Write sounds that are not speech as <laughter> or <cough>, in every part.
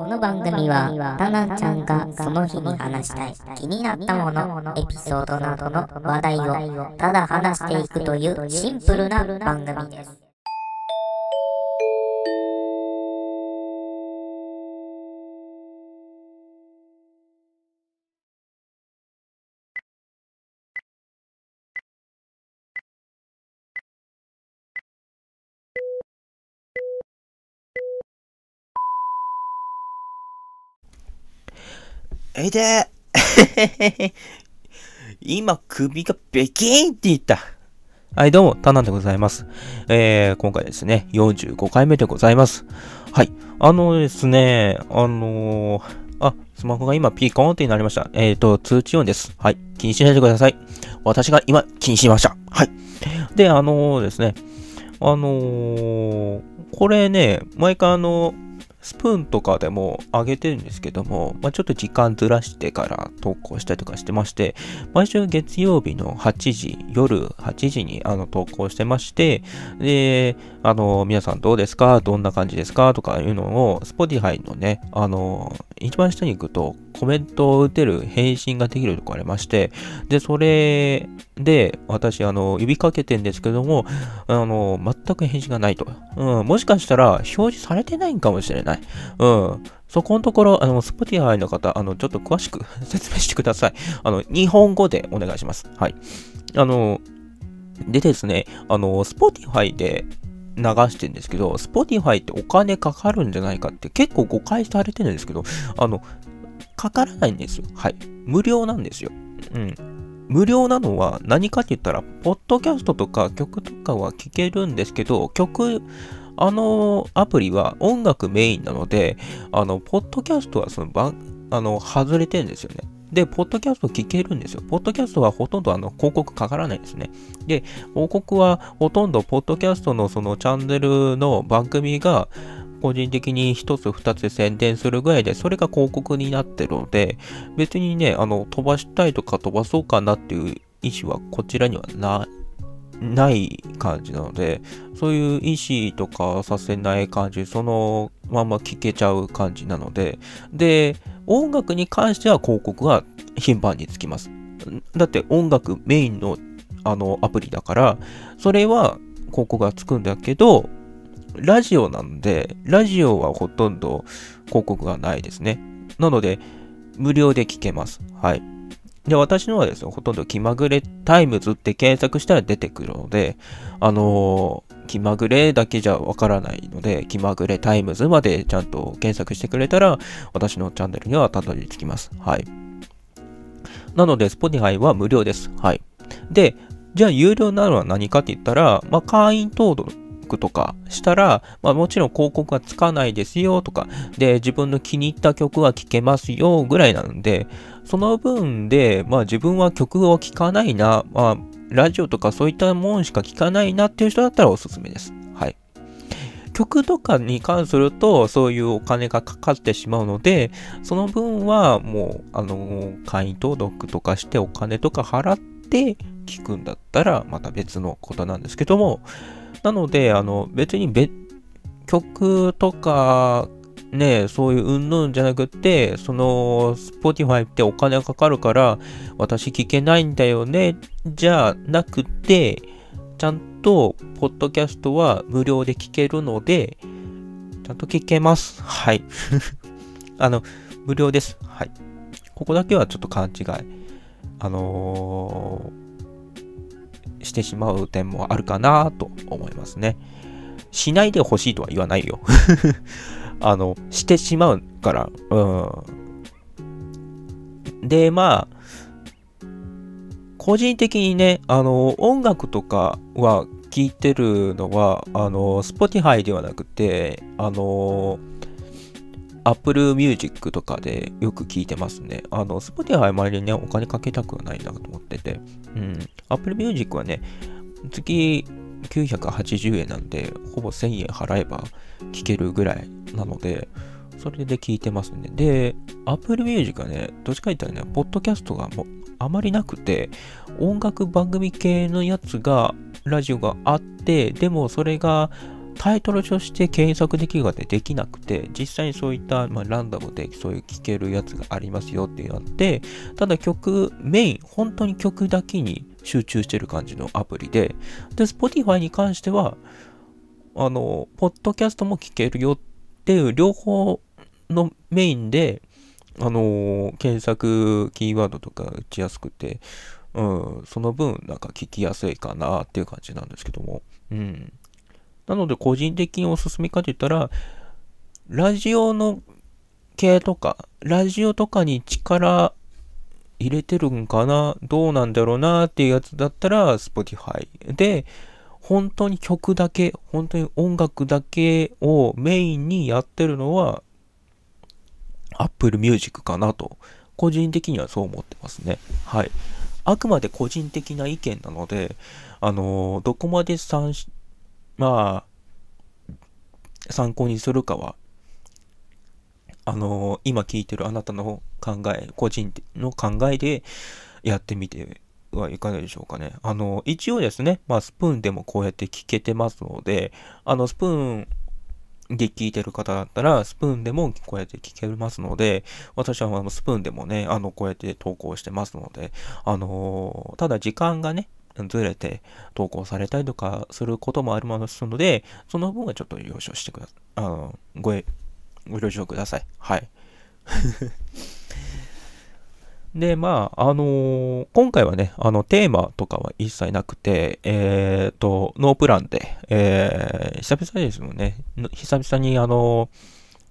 この番組は、タナちゃんがその日に話したい気になったもの、エピソードなどの話題をただ話していくというシンプルな番組です。えいで今、首がベキーンって言った。はい、どうも、タナでございます。えー、今回ですね、45回目でございます。はい、あのですね、あのー、あ、スマホが今ピコーンってなりました。えーと、通知音です。はい、気にしないでください。私が今気にしました。はい。で、あのー、ですね、あのー、これね、毎回あのスプーンとかでも上げてるんですけども、まあ、ちょっと時間ずらしてから投稿したりとかしてまして、毎週月曜日の8時、夜8時にあの投稿してまして、で、あの、皆さんどうですか？どんな感じですか？とかいうのを、Spotify のね、あの、一番下に行くとコメントを打てる返信ができるとこありまして、で、それで、私、あの、呼びかけてんですけども、あの、全く返信がないと。うん、もしかしたら表示されてないんかもしれない。うん。そこのところ、あの、Spotify の方、あの、ちょっと詳しく <laughs> 説明してください。あの、日本語でお願いします。はい。あの、でですね、あの、Spotify で流してるんですけど、Spotify ってお金かかるんじゃないかって結構誤解されてるんですけど、あの、かからないんですよ。はい。無料なんですよ。うん。無料なのは何かって言ったら、ポッドキャストとか曲とかは聴けるんですけど、曲、あのアプリは音楽メインなので、あの、ポッドキャストはその番、あの、外れてるんですよね。で、ポッドキャスト聞けるんですよ。ポッドキャストはほとんどあの広告かからないですね。で、広告はほとんどポッドキャストのそのチャンネルの番組が個人的に一つ二つ宣伝するぐらいで、それが広告になってるので、別にね、あの、飛ばしたいとか飛ばそうかなっていう意思はこちらにはな、ない感じなので、そういう意思とかさせない感じ、そのまま聞けちゃう感じなので、で、音楽に関しては広告が頻繁につきます。だって音楽メインのあのアプリだから、それは広告がつくんだけど、ラジオなんで、ラジオはほとんど広告がないですね。なので、無料で聞けます。はい。で、私のはですね、ほとんど気まぐれタイムズって検索したら出てくるので、あのー、気まぐれだけじゃわからないので、気まぐれタイムズまでちゃんと検索してくれたら、私のチャンネルにはたどり着きます。はい。なので、Spotify は無料です。はい。で、じゃあ有料なのは何かって言ったら、まあ、会員登録とかしたら、まあ、もちろん広告がつかないですよとか、で、自分の気に入った曲は聴けますよぐらいなので、その分で、まあ自分は曲を聴かないな、まあラジオとかそういったもんしか聴かないなっていう人だったらおすすめです。はい。曲とかに関すると、そういうお金がかかってしまうので、その分はもう、あの、会員登録とかしてお金とか払って聞くんだったら、また別のことなんですけども、なので、あの、別に別、曲とか、ねそういううんぬんじゃなくて、その、Spotify ってお金がかかるから、私聞けないんだよね、じゃなくて、ちゃんと、ポッドキャストは無料で聞けるので、ちゃんと聞けます。はい。<laughs> あの、無料です。はい。ここだけはちょっと勘違い。あのーしてしまう点もあるかなと思いますね。しないでほしいとは言わないよ。<laughs> あの、してしまうから。うん。で、まあ、個人的にね、あの、音楽とかは聴いてるのは、あの、Spotify ではなくて、あの、Apple Music とかでよく聞いてますね。あの、Spotify 周りね、お金かけたくないなと思ってて。うん。Apple Music はね、月980円なんで、ほぼ1000円払えば聴けるぐらいなので、それで聞いてますね。で、Apple Music はね、どっちか言ったらね、ポッドキャストがもあまりなくて、音楽番組系のやつが、ラジオがあって、でもそれが、タイトルとして検索できるかってできなくて、実際にそういった、まあ、ランダムでそういう聴けるやつがありますよってなって、ただ曲、メイン、本当に曲だけに集中してる感じのアプリで、で、Spotify に関しては、あの、ポッドキャストも聴けるよっていう両方のメインで、あの検索キーワードとか打ちやすくて、うん、その分なんか聞きやすいかなっていう感じなんですけども、うん。なので個人的におすすめかと言ったら、ラジオの系とか、ラジオとかに力入れてるんかなどうなんだろうなっていうやつだったら、Spotify で、本当に曲だけ、本当に音楽だけをメインにやってるのは、Apple Music かなと、個人的にはそう思ってますね。はい。あくまで個人的な意見なので、あの、どこまで参、まあ、参考にするかは、あの、今聞いてるあなたの考え、個人の考えでやってみてはいかがでしょうかね。あの、一応ですね、まあ、スプーンでもこうやって聞けてますので、あの、スプーンで聞いてる方だったら、スプーンでもこうやって聞けますので、私はあのスプーンでもね、あの、こうやって投稿してますので、あのー、ただ時間がね、ずれて投稿されたりとかすることもありますので、その分はちょっと了承してください。あの、ご、ご了承ください。はい。<laughs> で、まあ、あのー、今回はね、あの、テーマとかは一切なくて、えっ、ー、と、ノープランで、えー、久々ですもんね、久々にあの、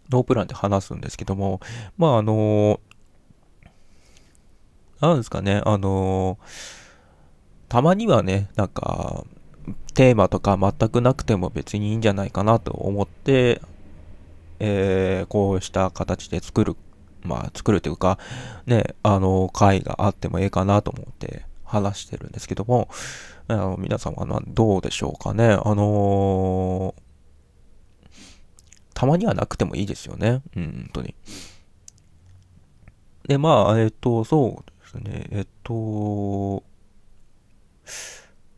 ノープランで話すんですけども、まあ、あのなんですかね、あのたまにはね、なんか、テーマとか全くなくても別にいいんじゃないかなと思って、えー、こうした形で作るまあ、作るというか、ね、あの、会があってもええかなと思って話してるんですけども、あの皆さんはどうでしょうかね。あのー、たまにはなくてもいいですよね。うん、本当に。で、まあ、えっと、そうですね、えっと、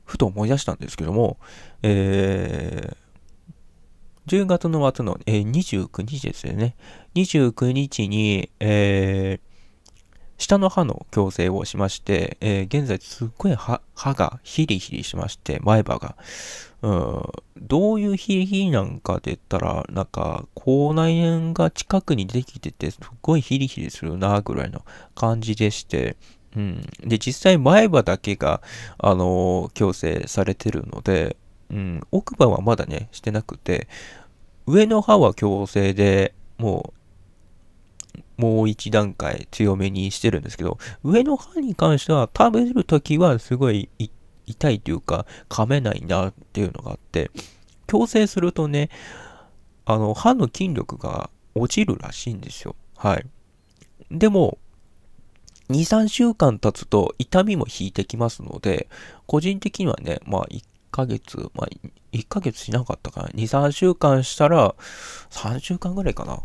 ふと思い出したんですけども、えー、10月の末の、えー、29日ですよね。29日に、えー、下の歯の矯正をしまして、えー、現在すっごい歯がヒリヒリしまして、前歯が。うん、どういうヒリヒリなんかで言ったら、なんか、口内炎が近くにできてて、すっごいヒリヒリするな、ぐらいの感じでして、うん。で、実際前歯だけが、あのー、矯正されてるので、うん、奥歯はまだね、してなくて、上の歯は矯正でもう、もう一段階強めにしてるんですけど、上の歯に関しては食べるときはすごい痛いというか、噛めないなっていうのがあって、矯正するとね、あの、歯の筋力が落ちるらしいんですよ。はい。でも、2、3週間経つと痛みも引いてきますので、個人的にはね、まあ1ヶ月、まあ1ヶ月しなかったかな。2、3週間したら、3週間ぐらいかな。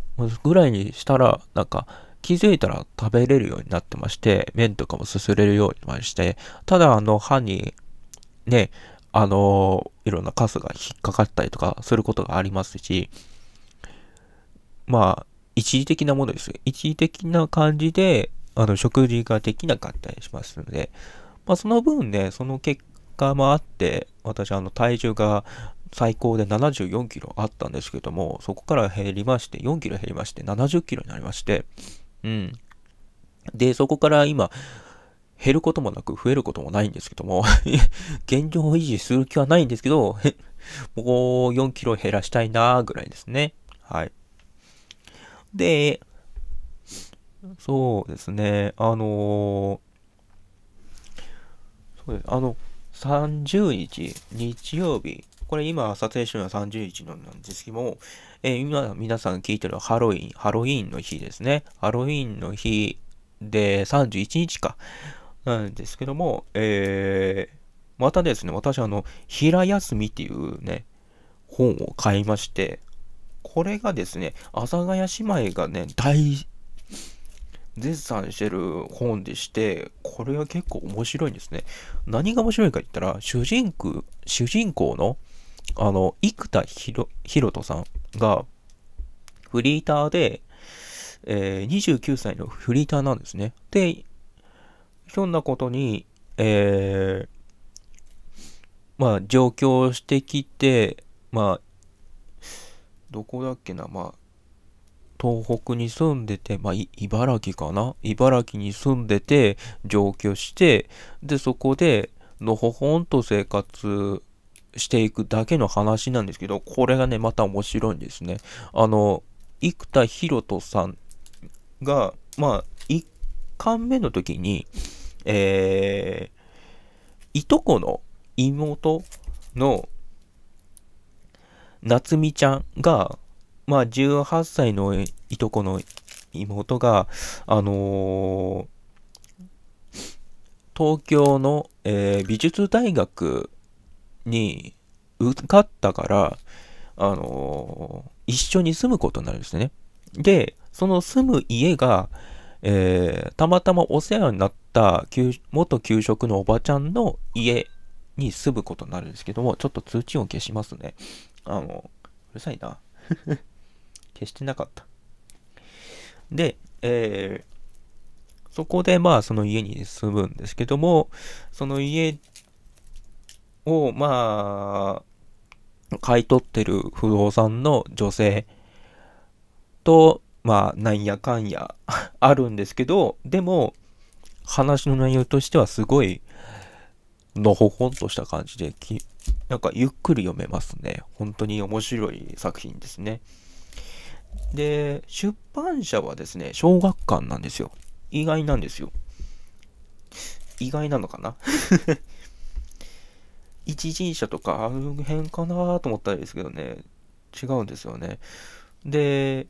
ぐらいにしたら、なんか気づいたら食べれるようになってまして、麺とかもすすれるようになして、ただあの歯にね、あのいろんなカスが引っかかったりとかすることがありますし、まあ、一時的なものです。一時的な感じで、あの、食事ができなかったりしますので、まあ、その分ね、その結果もあって、私、あの、体重が最高で74キロあったんですけども、そこから減りまして、4キロ減りまして、70キロになりまして、うん。で、そこから今、減ることもなく増えることもないんですけども <laughs> 現状維持する気はないんですけど、<laughs> もう4キロ減らしたいなぐらいですね。はい。で、そうですね、あのー、そうです、あの、30日、日曜日、これ今撮影してるのは30日のなんですけども、えー、今皆さん聞いてるハロウィン、ハロウィンの日ですね。ハロウィンの日で31日か。なんですけども、えー、またですね、私あの、平休みっていうね、本を買いまして、これがですね、阿佐ヶ谷姉妹がね、大絶賛してる本でして、これは結構面白いんですね。何が面白いか言ったら、主人公、主人公のあの、生田ひろ、ひろとさんが、フリーターで、えー、29歳のフリーターなんですね。で、ひょんなことに、えー、まあ、上京してきて、まあ、どこだっけな、まあ、東北に住んでて、まあ、茨城かな？茨城に住んでて、上京して、で、そこで、のほほんと生活していくだけの話なんですけど、これがね、また面白いんですね。あの、生田博人さんが、まあ、1巻目の時に、えー、いとこの妹の夏美ちゃんが、まあ、18歳のいとこの妹が、あのー、東京の、えー、美術大学に受かったから、あのー、一緒に住むことになるんですね。で、その住む家が、えー、たまたまお世話になった元給食のおばちゃんの家に住むことになるんですけども、ちょっと通知音消しますね。あの、うるさいな。消してなかった。で、えー、そこでまあその家に住むんですけども、その家をまあ、買い取ってる不動産の女性と、まあ、なんやかんや <laughs> あるんですけど、でも、話の内容としてはすごい、のほほんとした感じで、なんかゆっくり読めますね。本当に面白い作品ですね。で、出版社はですね、小学館なんですよ。意外なんですよ。意外なのかな？<laughs> 一人者とかあの辺かなと思ったんですけどね、違うんですよね。で、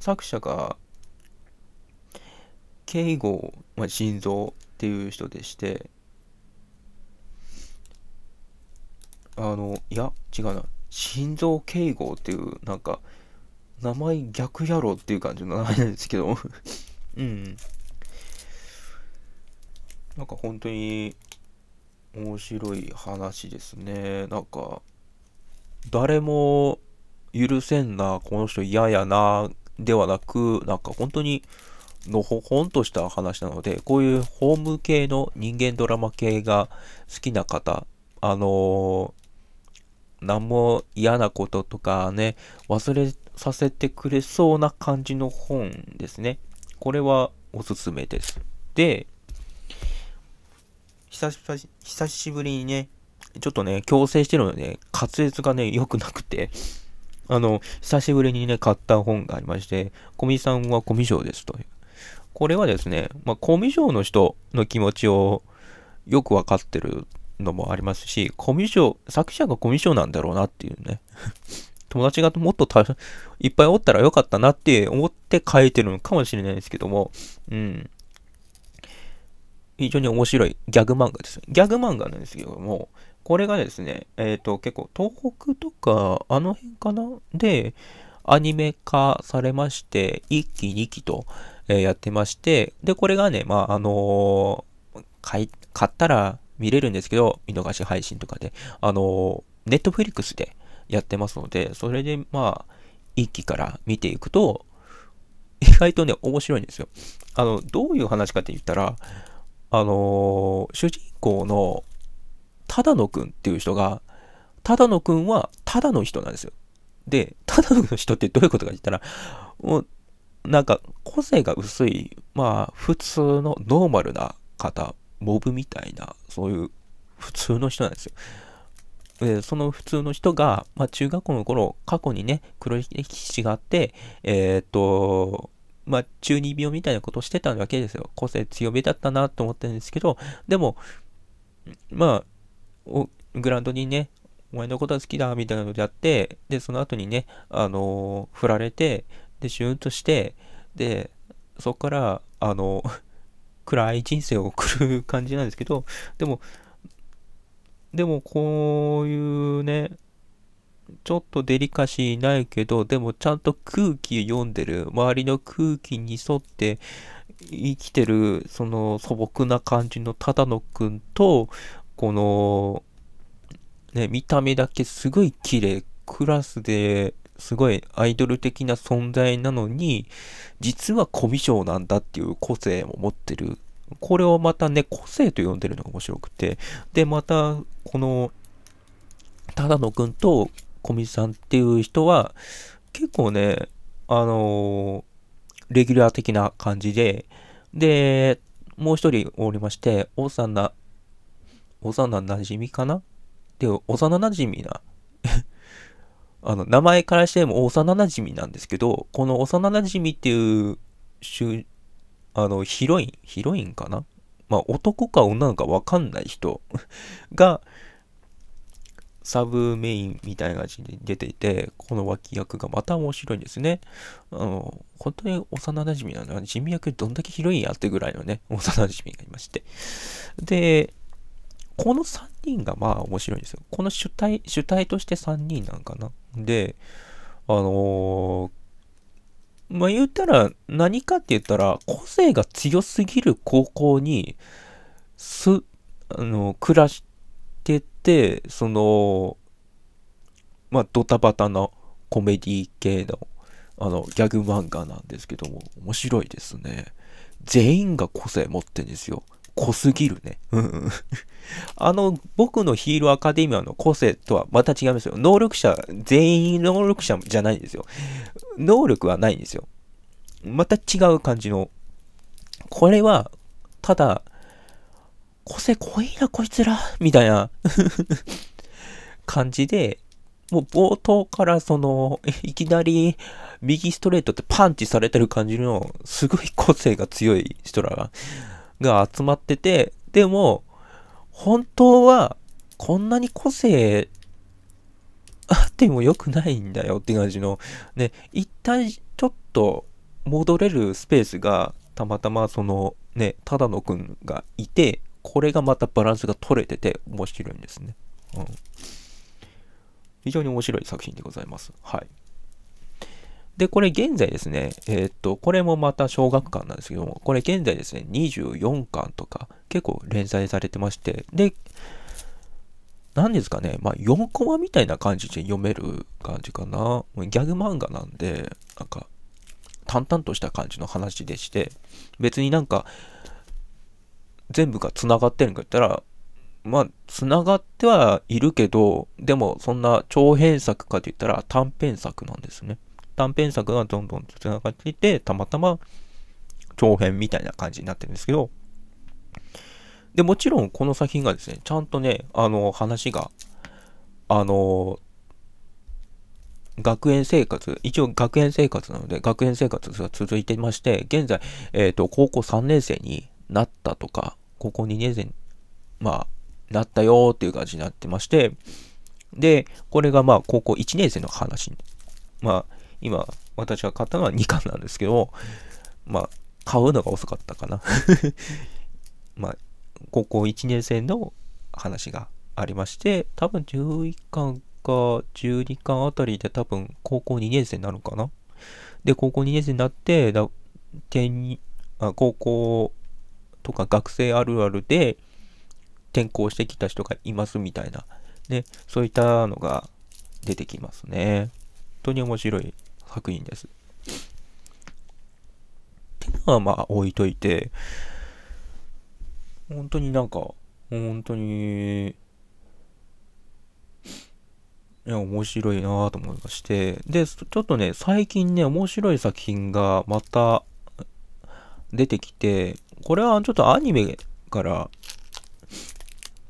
作者が、慶吾、まあ、心臓っていう人でして、あの、いや、違うな。心臓慶吾っていう、なんか、名前逆野郎っていう感じの名前なんですけどうん。なんか本当に面白い話ですね。なんか、誰も許せんな、この人嫌やな、ではなく、なんか本当にのほほんとした話なので、こういうホーム系の人間ドラマ系が好きな方、あのー、何も嫌なこととかね、忘れさせてくれそうな感じの本ですね。これはおすすめです。で、久し久しぶりにね、ちょっとね、矯正してるので、ね、滑舌がね、良くなくて、あの、久しぶりにね、買った本がありまして、コミさんはコミュ障ですという。これはですね、まあ、コミュ障の人の気持ちをよくわかってるのもありますし、コミュ障、作者がコミュ障なんだろうなっていうね。友達がもっといっぱいおったらよかったなって思って書いてるのかもしれないですけども、うん。非常に面白いギャグ漫画です。ギャグ漫画なんですけども、これがですね、えっ、ー、と、結構東北とか、あの辺かな？で、アニメ化されまして、1期2期と、えー、やってまして、で、これがね、まあ、あのー、買い、買ったら見れるんですけど、見逃し配信とかで、あのネットフリックスで、やってますので、それでまあ、一期から見ていくと、意外とね、面白いんですよ。あの、どういう話かって言ったら、あのー、主人公の只野くんっていう人が、只野くんはただの人なんですよ。で、ただの人ってどういうことかって言ったら、もう、なんか個性が薄い、まあ、普通のノーマルな方、モブみたいな、そういう普通の人なんですよ。えその普通の人が、まあ、中学校の頃、過去にね、黒歴史があって、えー、っと、まあ、中二病みたいなことをしてたわけですよ。個性強めだったなと思ってるんですけど、でも、まあ、グラウンドにね、お前のことは好きだ、みたいなのでやって、で、その後にね、あのー、振られて、で、シューンとして、で、そこから、あの、暗い人生を送る感じなんですけど、でも、でもこういうね、ちょっとデリカシーないけど、でもちゃんと空気読んでる、周りの空気に沿って生きてる、その素朴な感じの只野くんと、この、ね、見た目だけすごい綺麗、クラスですごいアイドル的な存在なのに、実はコミュ障なんだっていう個性も持ってる。これをまたね、個性と呼んでるのが面白くて。で、また、この、只野くんと小水さんっていう人は、結構ね、あのー、レギュラー的な感じで、で、もう一人おりまして、幼、幼馴染みかな？で、幼馴染な？<laughs> あの、名前からしても幼馴染なんですけど、この幼馴染っていう、あの、ヒロイン、ヒロインかな？まあ、男か女のかわかんない人 <laughs> が、サブメインみたいな感じに出ていて、この脇役がまた面白いんですね。あの、本当に幼馴染なのは、地味役どんだけ広いんやってぐらいのね、幼馴染がいまして。で、この3人がまあ面白いんですよ。この主体、主体として3人なんかな。で、あのー、まあ言ったら何かって言ったら個性が強すぎる高校にす、あの、暮らしてて、その、まあドタバタなコメディ系のあのギャグ漫画なんですけども面白いですね。全員が個性持ってんですよ。濃すぎるね。<laughs> あの、僕のヒーローアカデミアの個性とはまた違いますよ。能力者、全員能力者じゃないんですよ。能力はないんですよ。また違う感じの。これは、ただ、個性濃いな、こいつら、みたいな <laughs> 感じで、もう冒頭からその、いきなり右ストレートってパンチされてる感じの、すごい個性が強い人らが、が集まってて、でも、本当は、こんなに個性あっても良くないんだよって感じの、ね、一旦ちょっと戻れるスペースが、たまたまそのね、只野くんがいて、これがまたバランスが取れてて面白いんですね。うん。非常に面白い作品でございます。はい。で、これ現在ですね、えー、っと、これもまた小学館なんですけども、これ現在ですね、24巻とか結構連載されてまして、で、何ですかね、まあ4コマみたいな感じで読める感じかな。ギャグ漫画なんで、なんか、淡々とした感じの話でして、別になんか、全部が繋がってるんか言ったら、まあ、繋がってはいるけど、でもそんな長編作かと言ったら短編作なんですね。短編作がどんどんつながっていて、たまたま長編みたいな感じになってるんですけど、で、もちろんこの作品がですね、ちゃんとね、あの、話が、あの、学園生活、一応学園生活なので、学園生活が続いてまして、現在、えっ、ー、と、高校3年生になったとか、高校2年生に、まあ、なったよっていう感じになってまして、で、これがまあ、高校1年生の話。まあ、今、私が買ったのは2巻なんですけど、まあ、買うのが遅かったかな <laughs> まあ、高校1年生の話がありまして、多分11巻か12巻あたりで多分高校2年生になるかな。で、高校2年生になって、だあ高校とか学生あるあるで転校してきた人がいますみたいな、ね、そういったのが出てきますね。本当に面白い作品です。ってのはまあ置いといて、本当になんか、本当に、いや、面白いなと思いまして。で、ちょっとね、最近ね、面白い作品がまた出てきて、これはちょっとアニメから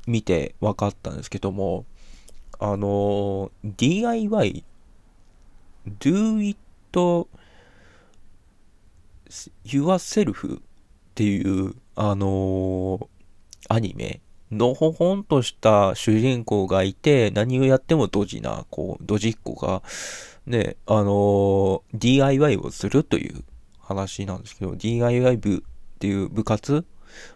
見て分かったんですけども、あの、DIY do it yourself っていう、あのー、アニメのほほんとした主人公がいて、何をやってもドジな、こう、ドジっ子が、ね、あのー、DIY をするという話なんですけど、DIY 部っていう部活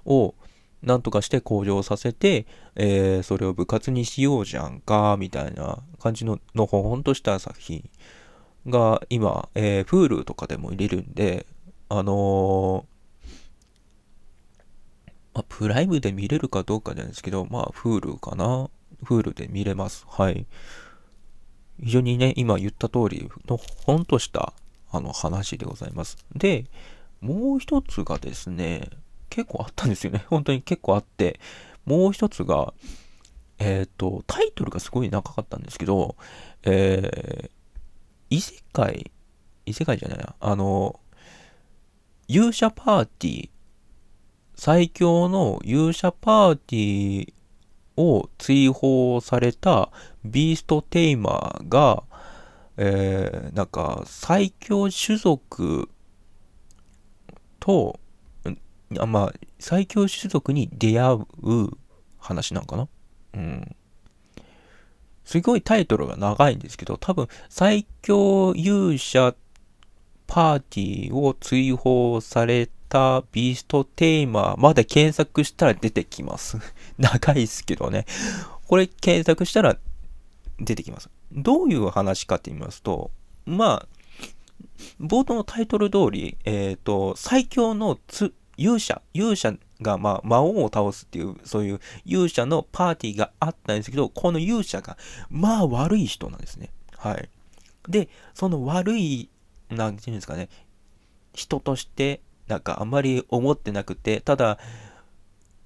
をなんとかして向上させて、えー、それを部活にしようじゃんか、みたいな感じののほほんとした作品。が今、えー、Hulu とかでも入れるんで、あのー、あ、プライムで見れるかどうかじゃなんですけど、まあ、Hulu かな。Hulu で見れます。はい。非常にね、今言った通りのほんとしたあの話でございます。で、もう一つがですね、結構あったんですよね。<laughs> 本当に結構あって、もう一つが、えっ、と、タイトルがすごい長かったんですけど、えー、異世界、異世界じゃないな、あの、勇者パーティー、最強の勇者パーティーを追放されたビーストテイマーが、えー、なんか最強種族と、あまあ、最強種族に出会う話なんかな？うん。すごいタイトルが長いんですけど、多分最強勇者パーティーを追放されたビーストテーマまで検索したら出てきます。<laughs> 長いですけどね。これ検索したら出てきます。どういう話かって言いますと、まあ、冒頭のタイトル通り、えっ、と、最強のつ勇者、勇者が、まあ、魔王を倒すっていう、そういう勇者のパーティーがあったんですけど、この勇者が、まあ悪い人なんですね。はい。で、その悪い、なんていうんですかね、人として、なんかあんまり思ってなくて、ただ、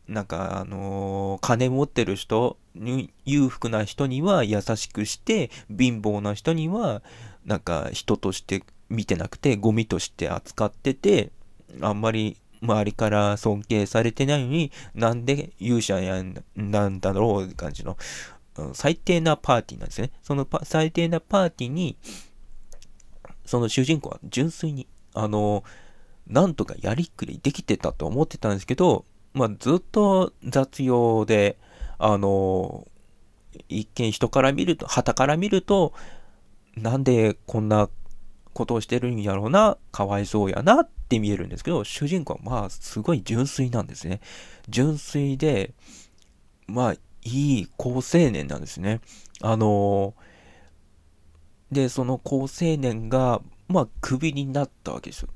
なんかあのー金持ってる人に、裕福な人には優しくして、貧乏な人には、なんか人として見てなくて、ゴミとして扱ってて、あんまり周りから尊敬されてないのに、なんで勇者やなんだろうって感じの、最低なパーティーなんですね。その最低なパーティーに、その主人公は純粋に、あの、なんとかやりくりできてたと思ってたんですけど、まあ、ずっと雑用で、あの、一見人から見ると、旗から見ると、なんでこんなことをしてるんやろうな、かわいそうやなっって見えるんですけど、主人公はまあ、すごい純粋なんですね。純粋で、まあ、いい好青年なんですね。あので、その好青年が、まあ、クビになったわけですよ。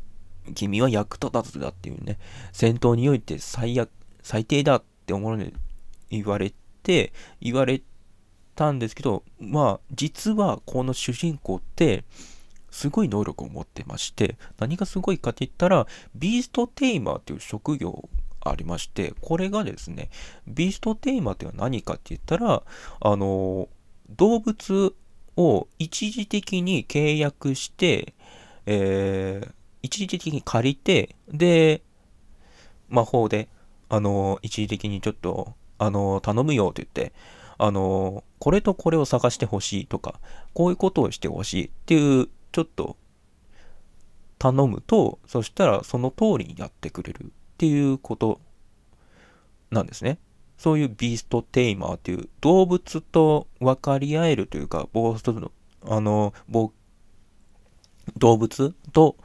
君は役立たずだっていうね、戦闘において最悪、最低だって思うのに言われて、言われたんですけど、まあ、実はこの主人公って、すごい能力を持ってまして、何がすごいかって言ったら、ビーストテイマーっていう職業ありまして、これがですね、ビーストテイマーっていうのは何かって言ったら、あの、動物を一時的に契約して、えー一時的に借りて、で、魔法で、あの、一時的にちょっと、あの、頼むよって言って、あの、これとこれを探してほしいとか、こういうことをしてほしいっていう、ちょっと、頼むと、そしたらその通りにやってくれるっていうことなんですね。そういうビーストテイマーっていう動物と分かり合えるというか、ボーストの、あの、動物と、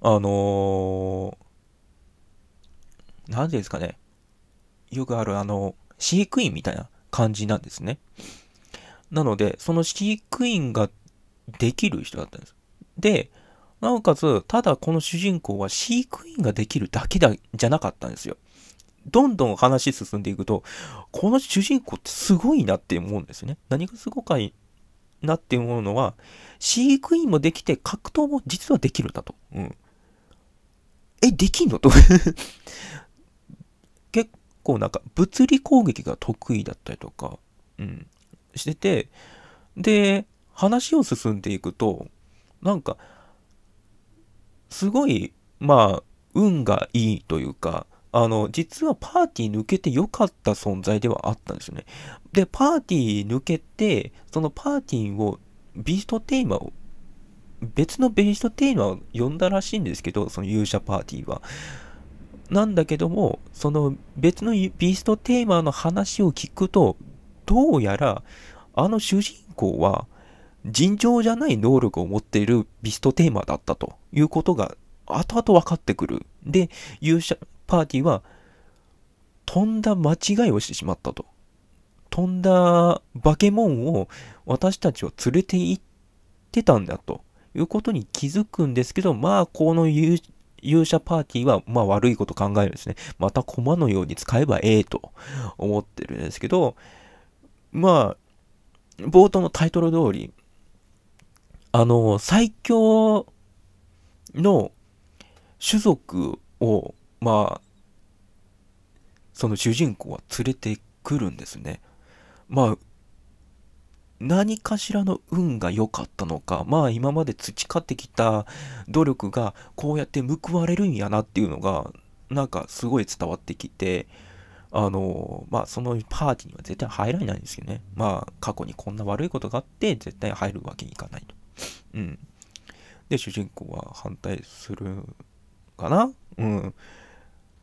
あのー、なんていうんですかね。よくある、あの、飼育員みたいな感じなんですね。なので、その飼育員ができる人だったんです。で、なおかつ、ただこの主人公は飼育員ができるだけだ、じゃなかったんですよ。どんどん話進んでいくと、この主人公ってすごいなって思うんですよね。何がすごかいなって思うのは、飼育員もできて格闘も実はできるんだと。うん。え、できんの？と。<laughs> 結構なんか物理攻撃が得意だったりとか、うん、してて、で、話を進んでいくと、なんか、すごい、まあ、運がいいというか、あの、実はパーティー抜けて良かった存在ではあったんですよね。で、パーティー抜けて、そのパーティーを、ビーストテーマを、別のビーストテーマを呼んだらしいんですけど、その勇者パーティーは。なんだけども、その別のビーストテーマの話を聞くと、どうやら、あの主人公は、尋常じゃない能力を持っているビストテーマだったということが後々分かってくる。で、勇者パーティーは、とんだ間違いをしてしまったと。とんだ化け物を私たちは連れて行ってたんだということに気づくんですけど、まあ、この勇勇者パーティーは、まあ悪いこと考えるんですね。また駒のように使えばええと思ってるんですけど、まあ、冒頭のタイトル通り、あの、最強の種族を、まあ、その主人公は連れてくるんですね。まあ、何かしらの運が良かったのか、まあ今まで培ってきた努力がこうやって報われるんやなっていうのが、なんかすごい伝わってきて、あの、まあそのパーティーには絶対入らないんですよね。まあ過去にこんな悪いことがあって絶対入るわけにいかないと。うん。で、主人公は反対するかな？うん。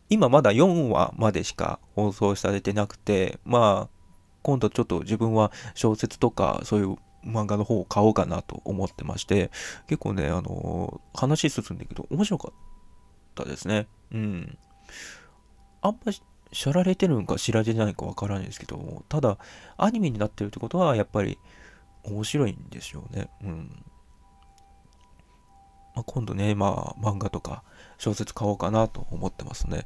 今まだ4話までしか放送されてなくて、まあ今度ちょっと自分は小説とかそういう漫画の方を買おうかなと思ってまして、結構ね、あのー、話進んでいくと面白かったですね。うん。あんま知られてるのか知られてないかわからないですけど、ただ、アニメになってるってことは、やっぱり面白いんですよね。うん。まあ、今度ね、まあ、漫画とか小説買おうかなと思ってますね。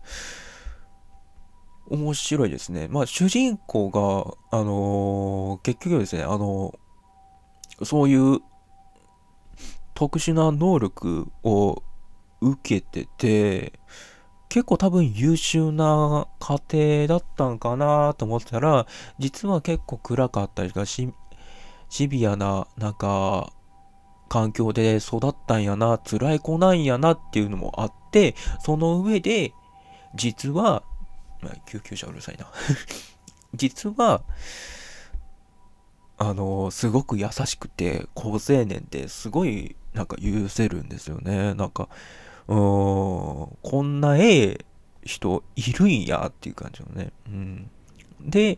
面白いですね。まあ、主人公が、あのー、結局ですね、あのー、そういう特殊な能力を受けてて、結構多分優秀な家庭だったんかなと思ったら、実は結構暗かったりとか、シビアな、なんか、環境で育ったんやな、辛い子なんやなっていうのもあって、その上で、実はまあ、救急車うるさいな <laughs> 実は、あの、すごく優しくて、好青年ですごい、なんか許せるんですよね。なんか、うん、こんなええ人いるんやっていう感じのね。うん。で、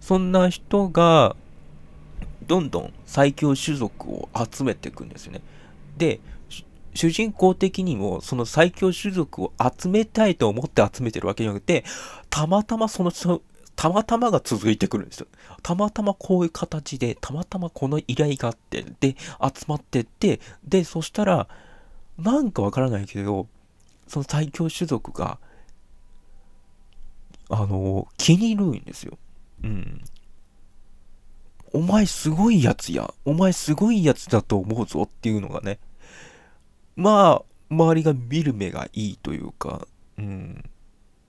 そんな人が、どんどん最強種族を集めていくんですよね。で、主人公的にもその最強種族を集めたいと思って集めてるわけじゃなくて、たまたまその、たまたまが続いてくるんですよ。たまたまこういう形で、たまたまこの依頼があって、で、集まってって、で、そしたら、なんかわからないけど、その最強種族が、あの、気に入るんですよ。うん。お前すごいやつや。お前すごいやつだと思うぞっていうのがね、まあ、周りが見る目がいいというか、うん。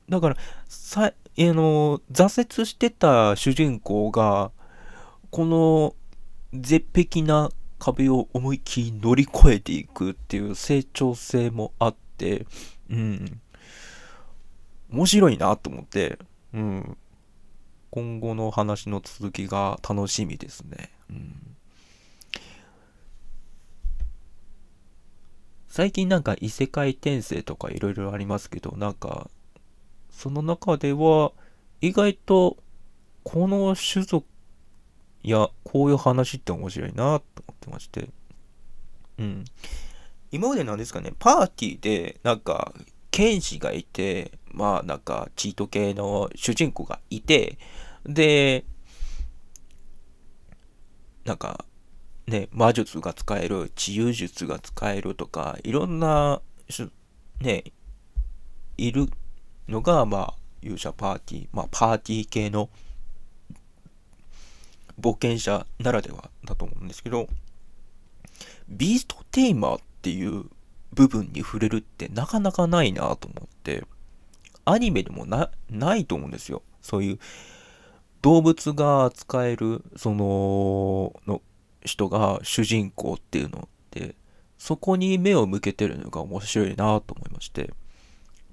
だから、さ、えの、挫折してた主人公が、この絶壁な壁を思いっきり乗り越えていくっていう成長性もあって、うん。面白いなと思って、うん。今後の話の続きが楽しみですね。うん最近なんか異世界転生とかいろいろありますけど、なんか、その中では、意外と、この種族や、こういう話って面白いなと思ってまして。うん。今までなんですかね、パーティーで、なんか、剣士がいて、まあなんか、チート系の主人公がいて、で、なんか、ね、魔術が使える、治癒術が使えるとか、いろんな、ね、いるのが、まあ、勇者パーティー、まあ、パーティー系の冒険者ならではだと思うんですけど、ビーストテイマーっていう部分に触れるってなかなかないなと思って、アニメでもな、ないと思うんですよ。そういう動物が使える、その、の人が主人公っていうのってそこに目を向けてるのが面白いなと思いまして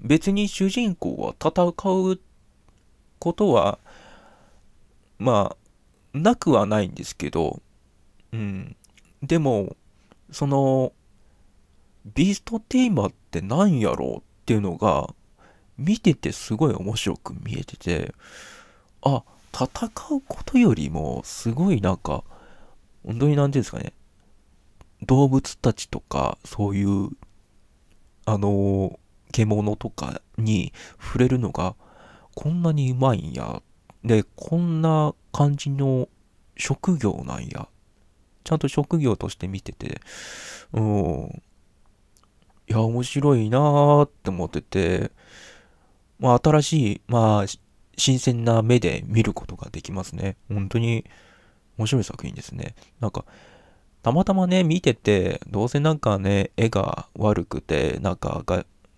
別に主人公は戦うことはまあなくはないんですけどうん。でもそのビーストテーマって何やろうっていうのが見ててすごい面白く見えててあ戦うことよりもすごいなんか本当に何ていうんですかね、動物たちとか、そういう、あの獣とかに触れるのが、こんなにうまいんや。で、こんな感じの職業なんや。ちゃんと職業として見てて、うん。いや、面白いなーって思ってて、まあ、新しい、まあ、新鮮な目で見ることができますね。本当に面白い作品ですね。なんか、たまたまね、見てて、どうせなんかね、絵が悪くて、なんか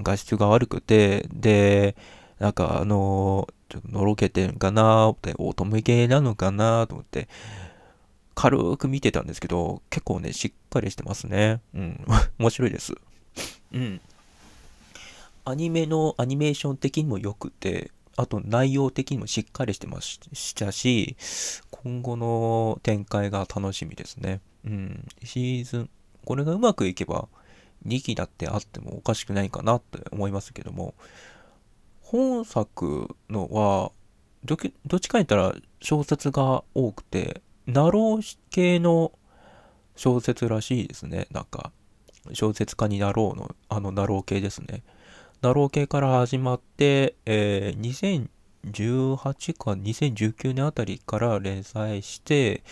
画質が悪くて、で、なんかあのちょっとのろけてんかなって、乙女系なのかなと思って、軽く見てたんですけど、結構ね、しっかりしてますね。うん。<laughs> 面白いです。うん。アニメのアニメーション的にも良くて、あと内容的にもしっかりしてましたし、今後の展開が楽しみですね。うん。シーズン、これがうまくいけば、2期だってあってもおかしくないかなって思いますけども、本作のは、どっちか言ったら小説が多くて、なろう系の小説らしいですね。なんか、小説家になろうの、あのなろう系ですね。ナロー系から始まって、えー、2018か2019年あたりから連載して、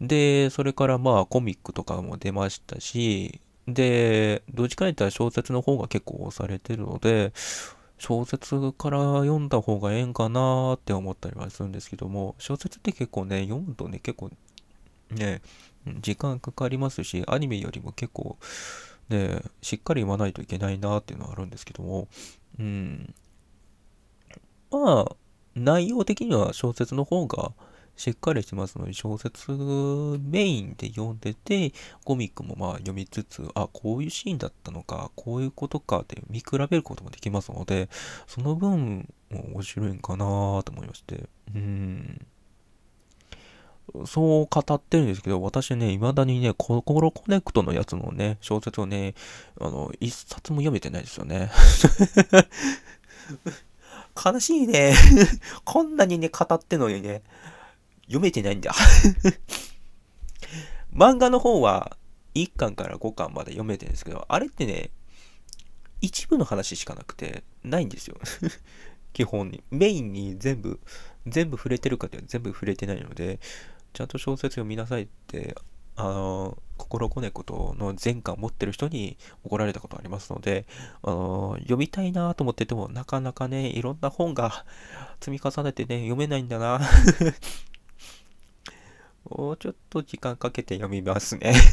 で、それからまあコミックとかも出ましたし、で、どっちか言ったら小説の方が結構押されてるので、小説から読んだ方がええんかなーって思ったりはするんですけども、小説って結構ね、読むとね、結構ね、時間かかりますし、アニメよりも結構ね、しっかり読まないといけないなっていうのはあるんですけども、うん。まあ、内容的には小説の方がしっかりしてますので、小説メインで読んでて、コミックもまあ読みつつ、あ、こういうシーンだったのか、こういうことかって見比べることもできますので、その分、面白いんかなと思いまして、うん。そう語ってるんですけど、私ね、未だにね、コロコネクトのやつのね、小説をね、あの、一冊も読めてないですよね。<laughs> 悲しいね。<laughs> こんなにね、語ってのにね、読めてないんだ。<laughs> 漫画の方は、1巻から5巻まで読めてるんですけど、あれってね、一部の話しかなくて、ないんですよ。基本に。メインに全部、全部触れてるかって全部触れてないので、ちゃんと小説読みなさいって、あの、心こねことの前科を持ってる人に怒られたことありますので、あの、読みたいなと思ってても、なかなかね、いろんな本が <laughs> 積み重ねてね、読めないんだな。<laughs> もうちょっと時間かけて読みますね。<laughs>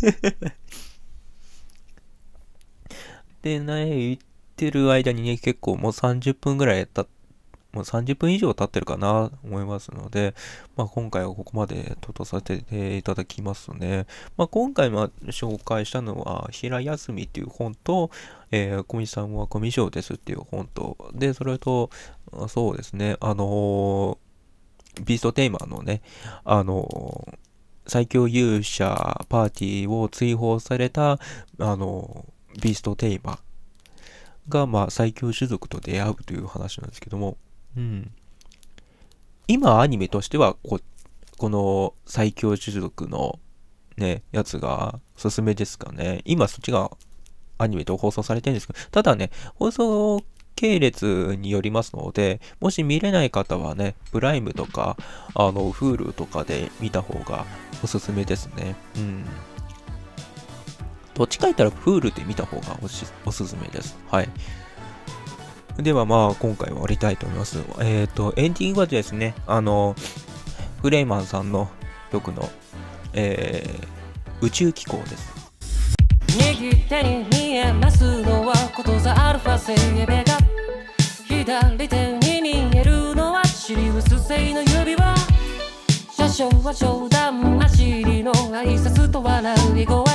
でね、言ってる間にね、結構もう30分ぐらい経っもう30分以上経ってるかなと思いますので、まあ、今回はここまでととさせていただきますね。まあ、今回ま紹介したのは、平休みっていう本と、えー、コミさんはコミショですっていう本と、で、それと、そうですね、あのー、ビーストテーマのね、あのー、最強勇者パーティーを追放された、あのビーストテーマが、まあ、最強種族と出会うという話なんですけども、うん。今アニメとしてはこ、この最強種族のね、やつがおすすめですかね。今そっちがアニメと放送されてるんですけど、ただね、放送系列によりますので、もし見れない方はね、プライムとか、あの、Hulu とかで見た方がおすすめですね。うん。どっちか言ったら Hulu で見た方がおおすすめです。はい。ではまあ今回は終わりたいと思います。えっ、ー、と、エンディングはですね、あの、フレイマンさんの曲の、えー、宇宙機構です。右手に見えますのはことざアルファセイベが左手に見えるのはシリウス星の指輪車掌は冗談走りの挨拶と笑い声